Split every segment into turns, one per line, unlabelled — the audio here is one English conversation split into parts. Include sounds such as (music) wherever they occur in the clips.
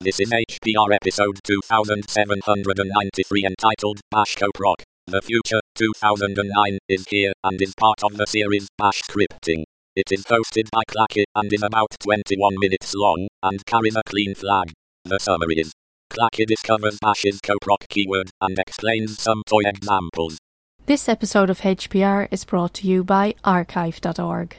This is HPR episode 2793 entitled Bash Coproc. The future, 2009, is here and is part of the series Bash Scripting. It is hosted by clacke and is about 21 minutes long and carries a clean flag. The summary is clacke discovers Bash's coproc keyword and explains some toy examples.
This episode of HPR is brought to you by archive.org.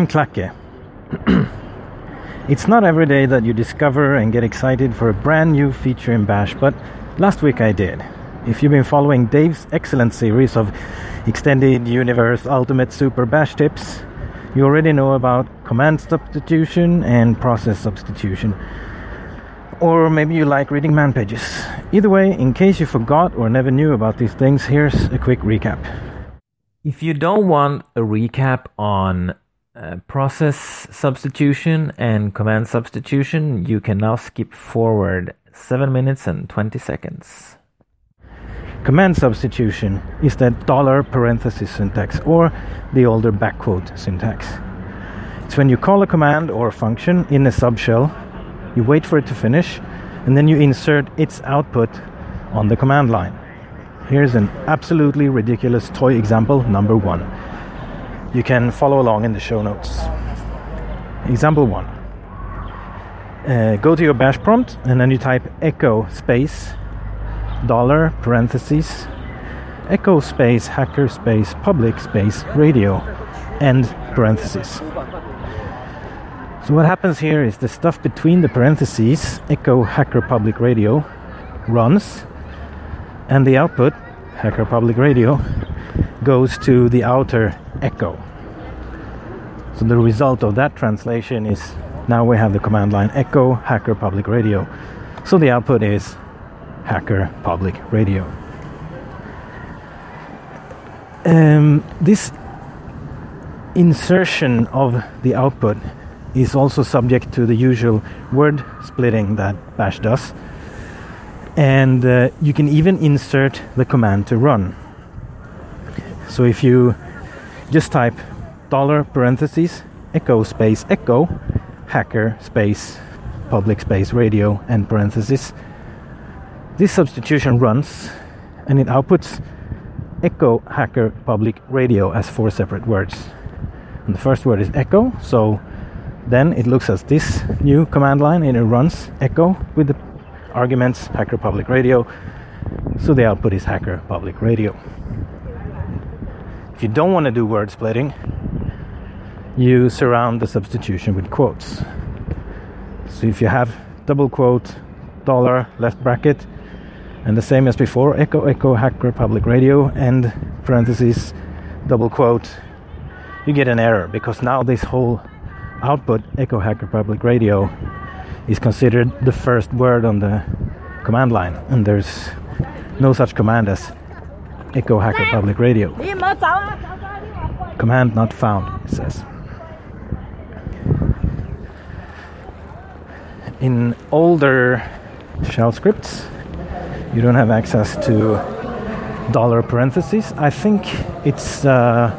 I'm clacke. it's not every day that you discover and get excited for a brand new feature in Bash, but last week I did. If you've been following Dave's excellent series of Extended Universe Ultimate Super Bash tips, you already know about command substitution and process substitution. Or maybe you like reading man pages. Either way, in case you forgot or never knew about these things, here's a quick recap.
If you don't want a recap on uh, process substitution and command substitution, you can now skip forward 7 minutes and 20 seconds.
Command substitution is that dollar parenthesis syntax or the older backquote syntax. It's when you call a command or a function in a subshell, you wait for it to finish, and then you insert its output on the command line. Here's an absolutely ridiculous toy example number one. You can follow along in the show notes. Example one. Uh, go to your bash prompt and then you type echo space dollar parentheses echo space hacker space public space radio end parentheses. So what happens here is the stuff between the parentheses echo hacker public radio runs and the output, Hacker Public Radio, goes to the outer echo. So the result of that translation is now we have the command line echo Hacker Public Radio. So the output is Hacker Public Radio. Um, this insertion of the output is also subject to the usual word splitting that Bash does and uh, you can even insert the command to run. So if you just type dollar parentheses echo space echo hacker space public space radio and parentheses, this substitution runs and it outputs echo hacker public radio as four separate words. And the first word is echo, so then it looks at this new command line and it runs echo with the arguments, Hacker Public Radio. So the output is Hacker Public Radio. If you don't want to do word splitting, you surround the substitution with quotes. So if you have double quote, dollar, left bracket, and the same as before, echo, echo, Hacker Public Radio, and parentheses, double quote, you get an error because now this whole output, echo, Hacker Public Radio, is considered the first word on the command line, and there's no such command as echo hacker public radio. Command not found, it says. In older shell scripts, you don't have access to dollar parentheses. I think it's uh,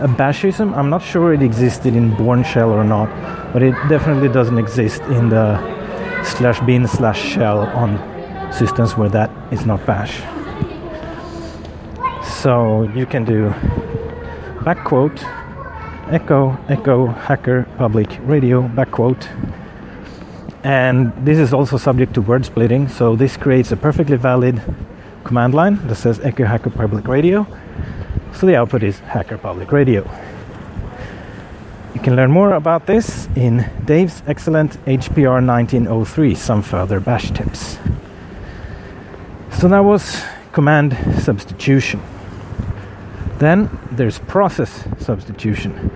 a bashism. I'm not sure it existed in Bourne shell or not but it definitely doesn't exist in the slash bin slash shell on systems where that is not bash. So you can do backquote echo echo hacker public radio backquote and this is also subject to word splitting so this creates a perfectly valid command line that says echo hacker public radio so the output is hacker public radio You can learn more about this in Dave's excellent HPR 1903 Some Further Bash Tips. So that was command substitution. Then there's process substitution.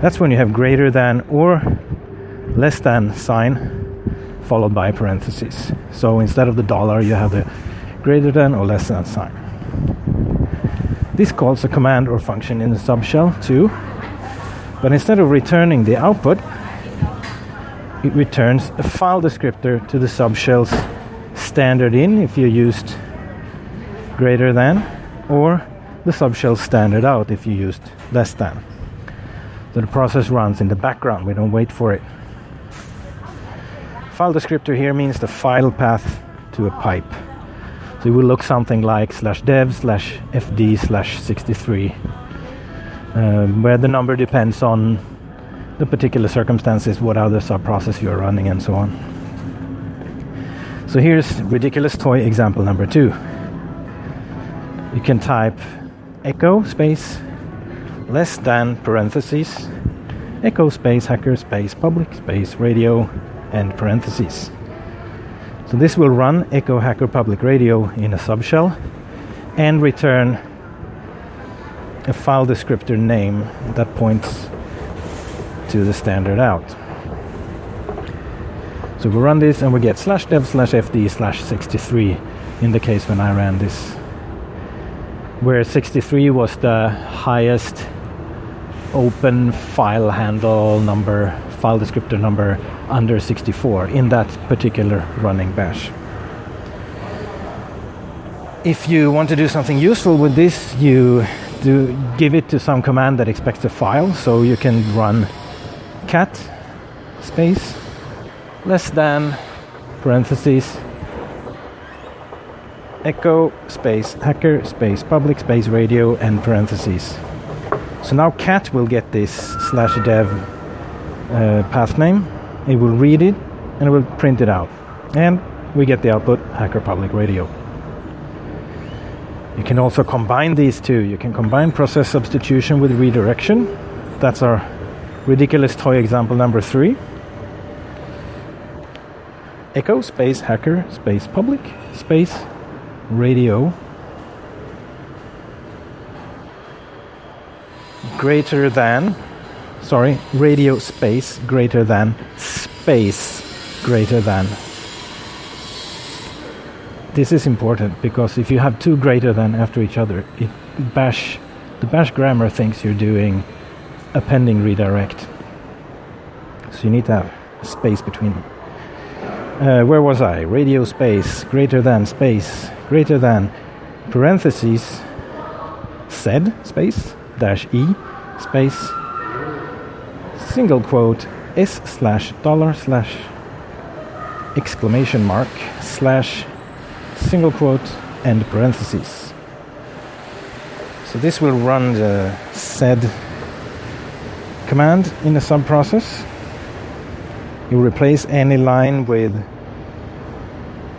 That's when you have greater than or less than sign followed by parentheses. So instead of the dollar, you have the greater than or less than sign. This calls a command or function in the subshell too, but instead of returning the output, it returns a file descriptor to the subshell's standard in if you used greater than, or the subshell standard out if you used less than. So the process runs in the background, we don't wait for it. File descriptor here means the file path to a pipe. So it will look something like slash dev slash fd slash 63, um, where the number depends on the particular circumstances, what other subprocess you're running, and so on. So here's ridiculous toy example number two. You can type echo space less than parentheses echo space hacker space public space radio and parentheses. So this will run Echo Hacker Public Radio in a subshell and return a file descriptor name that points to the standard out. So we run this and we get slash dev slash fd slash 63 in the case when I ran this, where 63 was the highest open file handle number, file descriptor number under 64 in that particular running bash. If you want to do something useful with this, you do give it to some command that expects a file, so you can run cat space less than parentheses echo space hacker space public space radio and parentheses. So now cat will get this slash dev uh, path name it will read it and it will print it out. And we get the output Hacker Public Radio. You can also combine these two. You can combine process substitution with redirection. That's our ridiculous toy example number three. Echo space hacker space public space radio greater than sorry, radio space greater than space greater than. This is important because if you have two greater than after each other, it bash the bash grammar thinks you're doing a pending redirect. So you need to have space between them. Uh, where was I? Radio space greater than space greater than parentheses sed space dash e space single quote s slash dollar slash exclamation mark slash single quote and parentheses. So this will run the sed command in a subprocess. You replace any line with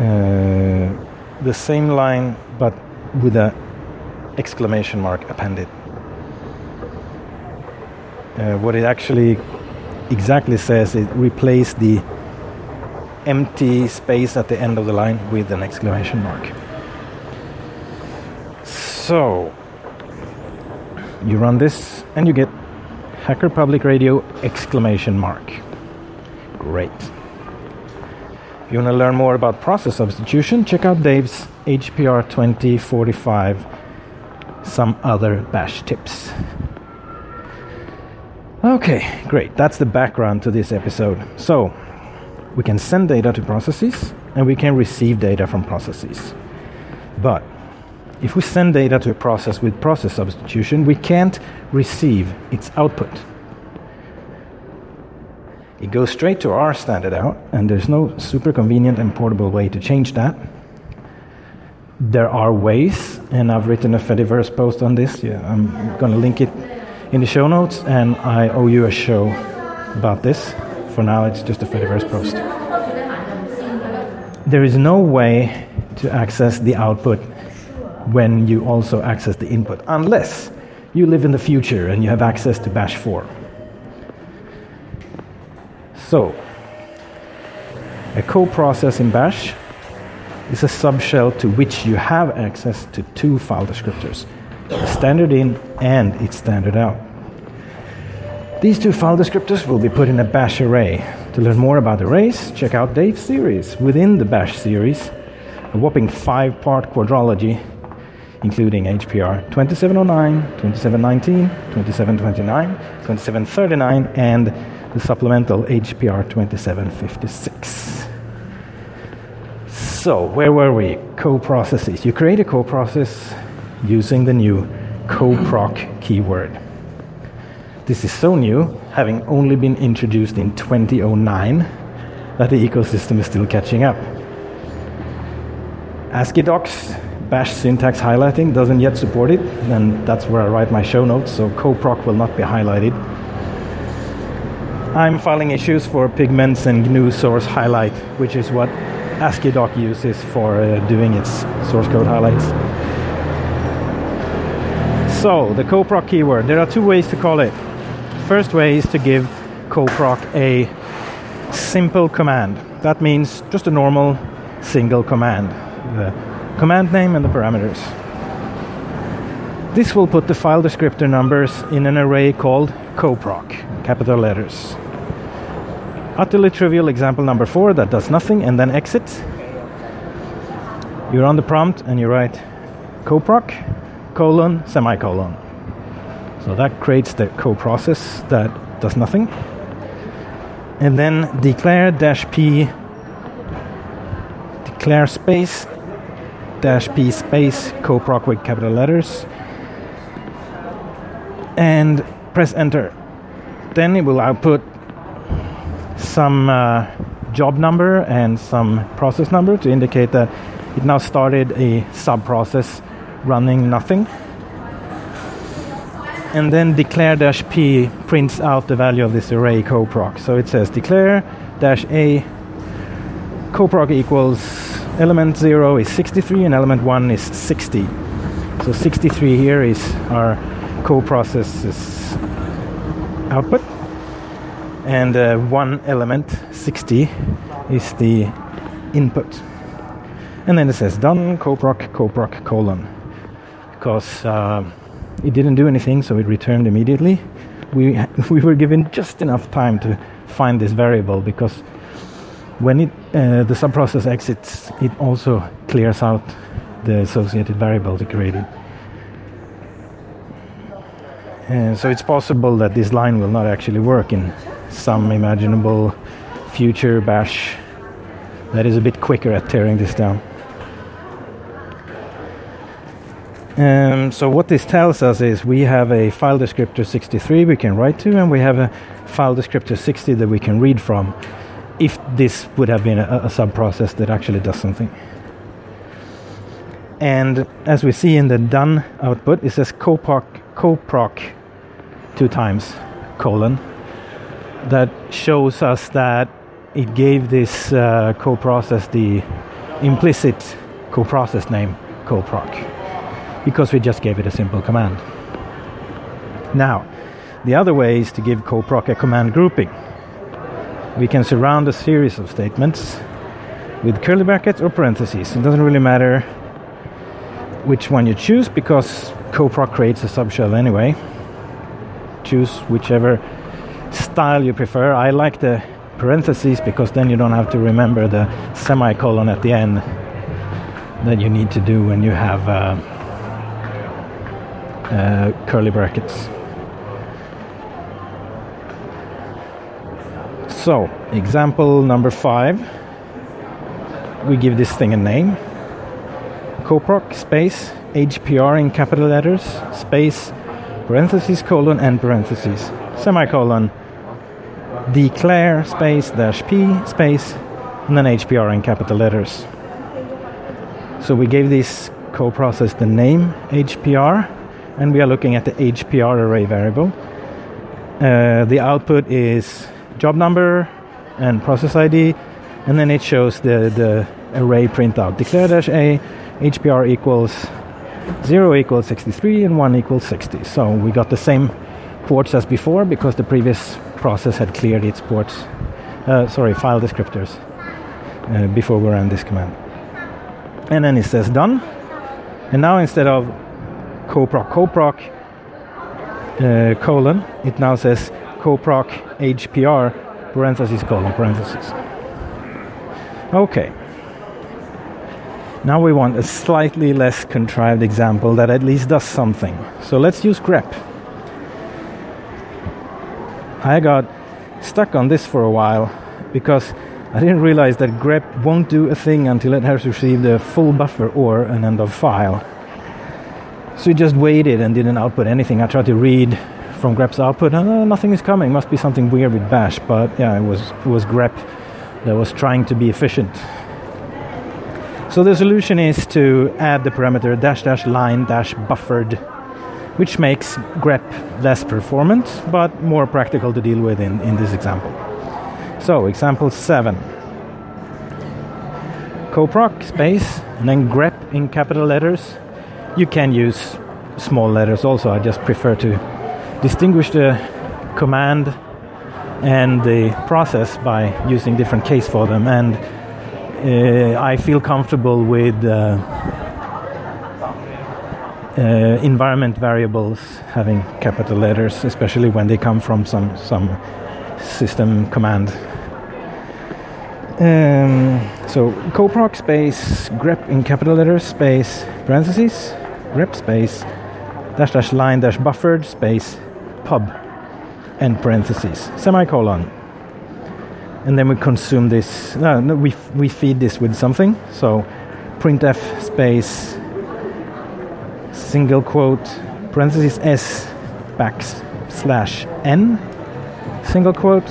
uh, the same line but with an exclamation mark appended. Uh, what it actually exactly says is replace the empty space at the end of the line with an exclamation mark. So you run this and you get Hacker Public Radio exclamation mark. Great. If you want to learn more about process substitution, check out Dave's HPR 2045 some other bash tips. Okay, great. That's the background to this episode. So, we can send data to processes and we can receive data from processes. But if we send data to a process with process substitution, we can't receive its output. It goes straight to our standard out, and there's no super convenient and portable way to change that. There are ways, and I've written a Fediverse post on this. Yeah, I'm going to link it in the show notes, and I owe you a show about this. For now, it's just a Fediverse post. There is no way to access the output when you also access the input, unless you live in the future and you have access to Bash 4. So, a co-process in bash is a subshell to which you have access to two file descriptors, standard in and its standard out. These two file descriptors will be put in a bash array. To learn more about arrays, check out Dave's series. Within the bash series, a whopping five part quadrology, including HPR 2709, 2719, 2729, 2739, and the supplemental HPR 2756. So, where were we? Co-processes. You create a co-process using the new coproc keyword. This is so new, having only been introduced in 2009, that the ecosystem is still catching up. AsciiDoc's, bash syntax highlighting doesn't yet support it, and that's where I write my show notes, so coproc will not be highlighted. I'm filing issues for Pygments and GNU source highlight, which is what AsciiDoc uses for uh, doing its source code highlights. So, the coproc keyword, there are two ways to call it. First way is to give coproc a simple command. That means just a normal single command. The command name and the parameters. This will put the file descriptor numbers in an array called coproc, capital letters. Utterly trivial example number four that does nothing and then exits. You're on the prompt and you write coproc colon semicolon. So that creates the co-process that does nothing. And then declare dash p declare space dash p space coproc with capital letters and press enter. Then it will output some uh, job number and some process number to indicate that it now started a sub process running nothing. And then declare dash p prints out the value of this array coproc. So it says declare dash a coproc equals element 0 is 63 and element 1 is 60. So 63 here is our coprocess's output and uh, one element 60 is the input. And then it says done coproc coproc colon. Because uh, it didn't do anything so it returned immediately. We (laughs) we were given just enough time to find this variable because when it uh, the subprocess exits it also clears out the associated variable it created and so it's possible that this line will not actually work in some imaginable future bash that is a bit quicker at tearing this down. Um, so what this tells us is we have a file descriptor 63 we can write to, and we have a file descriptor 60 that we can read from. If this would have been a, a subprocess that actually does something. And as we see in the done output, it says coproc, coproc two times colon that shows us that it gave this uh, co-process the implicit co-process name coproc because we just gave it a simple command. Now, the other way is to give coproc a command grouping. We can surround a series of statements with curly brackets or parentheses. It doesn't really matter which one you choose because coproc creates a subshell anyway. Choose whichever style you prefer. I like the parentheses because then you don't have to remember the semicolon at the end that you need to do when you have uh, uh, curly brackets. So, example number five, we give this thing a name coproc space HPR in capital letters space parentheses colon and parentheses semicolon declare space dash p space and then HPR in capital letters. So we gave this co-process the name HPR and we are looking at the HPR array variable. Uh, the output is job number and process ID and then it shows the, the array printout. Declare dash a HPR equals 0 equals 63 and 1 equals 60. So we got the same ports as before because the previous process had cleared its ports uh, sorry, file descriptors uh, before we ran this command. And then it says done. And now instead of coproc coproc uh, colon, it now says coproc hpr parentheses colon parentheses. Okay. Now we want a slightly less contrived example that at least does something. So let's use grep. I got stuck on this for a while because I didn't realize that grep won't do a thing until it has received a full buffer or an end of file. So it just waited and didn't output anything. I tried to read from grep's output and uh, nothing is coming. Must be something weird with bash. But yeah, it was it was grep that was trying to be efficient. So the solution is to add the parameter dash dash line dash buffered, which makes grep less performant but more practical to deal with in, in this example. So example 7. coproc space and then grep in capital letters. You can use small letters also. I just prefer to distinguish the command and the process by using different case for them and I feel comfortable with uh, uh, environment variables having capital letters, especially when they come from some some system command. Um, so coproc space grep in capital letters space parentheses grep space dash dash line dash buffered space pub and parentheses semicolon and then we consume this no, no we, we feed this with something. So printf space single quote parentheses s backslash n single quote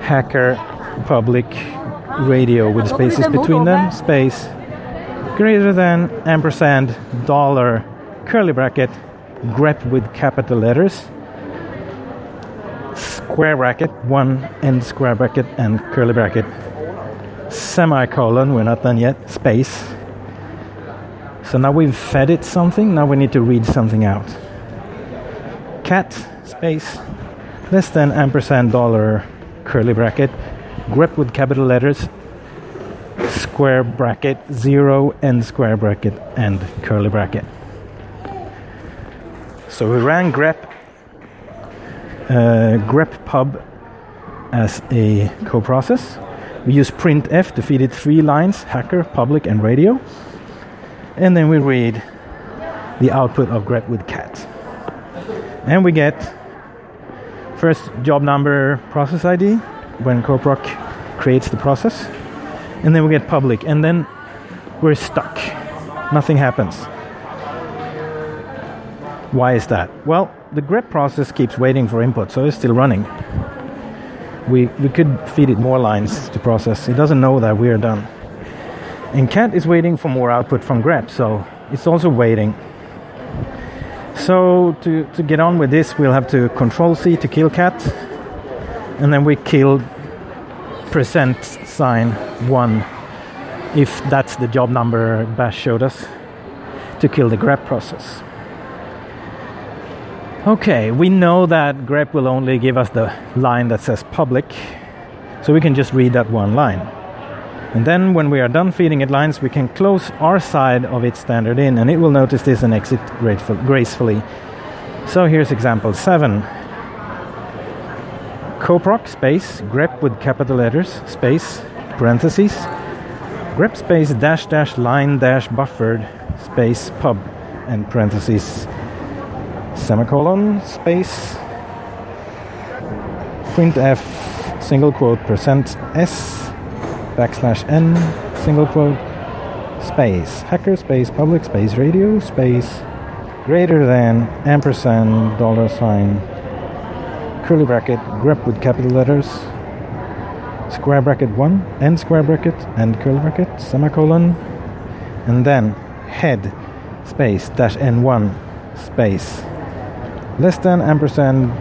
hacker public radio with spaces between them space greater than ampersand dollar curly bracket grep with capital letters square bracket one end square bracket and curly bracket. Semicolon we're not done yet space. So now we've fed it something now we need to read something out. Cat space less than ampersand dollar curly bracket grep with capital letters square bracket zero end square bracket and curly bracket. So we ran grep uh, grep pub as a co-process. We use printf to feed it three lines hacker public and radio. And then we read the output of grep with cat. And we get first job number process id when coproc creates the process. And then we get public and then we're stuck. Nothing happens. Why is that? Well the grep process keeps waiting for input so it's still running. We we could feed it more lines to process. It doesn't know that we're done. And cat is waiting for more output from grep so it's also waiting. So to, to get on with this we'll have to control c to kill cat and then we kill percent sign one if that's the job number bash showed us to kill the grep process okay we know that grep will only give us the line that says public so we can just read that one line. And then when we are done feeding it lines we can close our side of its standard in and it will notice this and exit gracefully. So here's example 7 coproc space grep with capital letters space parentheses grep space dash dash line dash buffered space pub and parentheses semicolon space. Printf single quote percent s backslash n single quote space. Hacker space public space radio space greater than ampersand dollar sign curly bracket grep with capital letters square bracket 1 end square bracket and curly bracket semicolon and then head space dash n1 space less than ampersand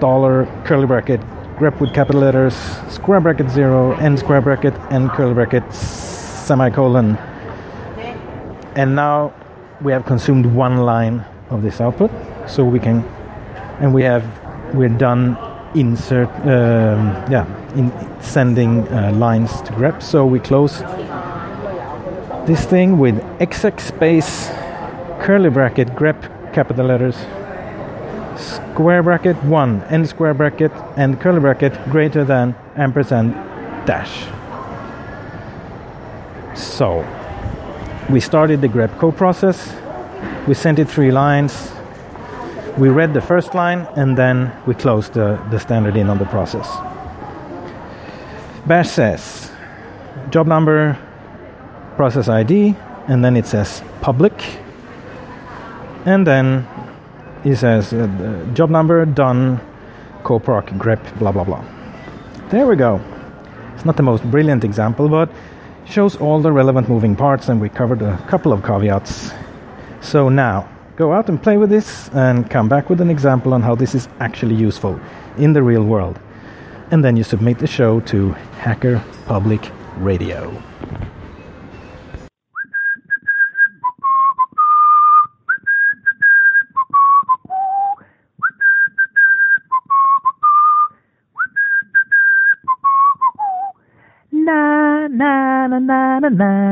dollar curly bracket grep with capital letters square bracket 0 end square bracket and curly bracket semicolon and now we have consumed one line of this output so we can and we have we're done insert um, yeah in sending uh, lines to grep. So we close this thing with exec space curly bracket grep capital letters square bracket 1 end square bracket and curly bracket greater than ampersand dash. So we started the grep co process. We sent it three lines. We read the first line and then we closed the, the standard in on the process. Bash says job number process id and then it says public. And then it says uh, job number done coproc grep blah blah blah. There we go. It's not the most brilliant example but shows all the relevant moving parts and we covered a couple of caveats. So now go out and play with this and come back with an example on how this is actually useful in the real world. And then you submit the show to hacker public radio
na na na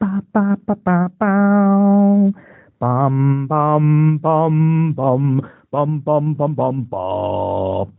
ba ba ba ba ba bum bum bum bum. Bum bum bum bum bum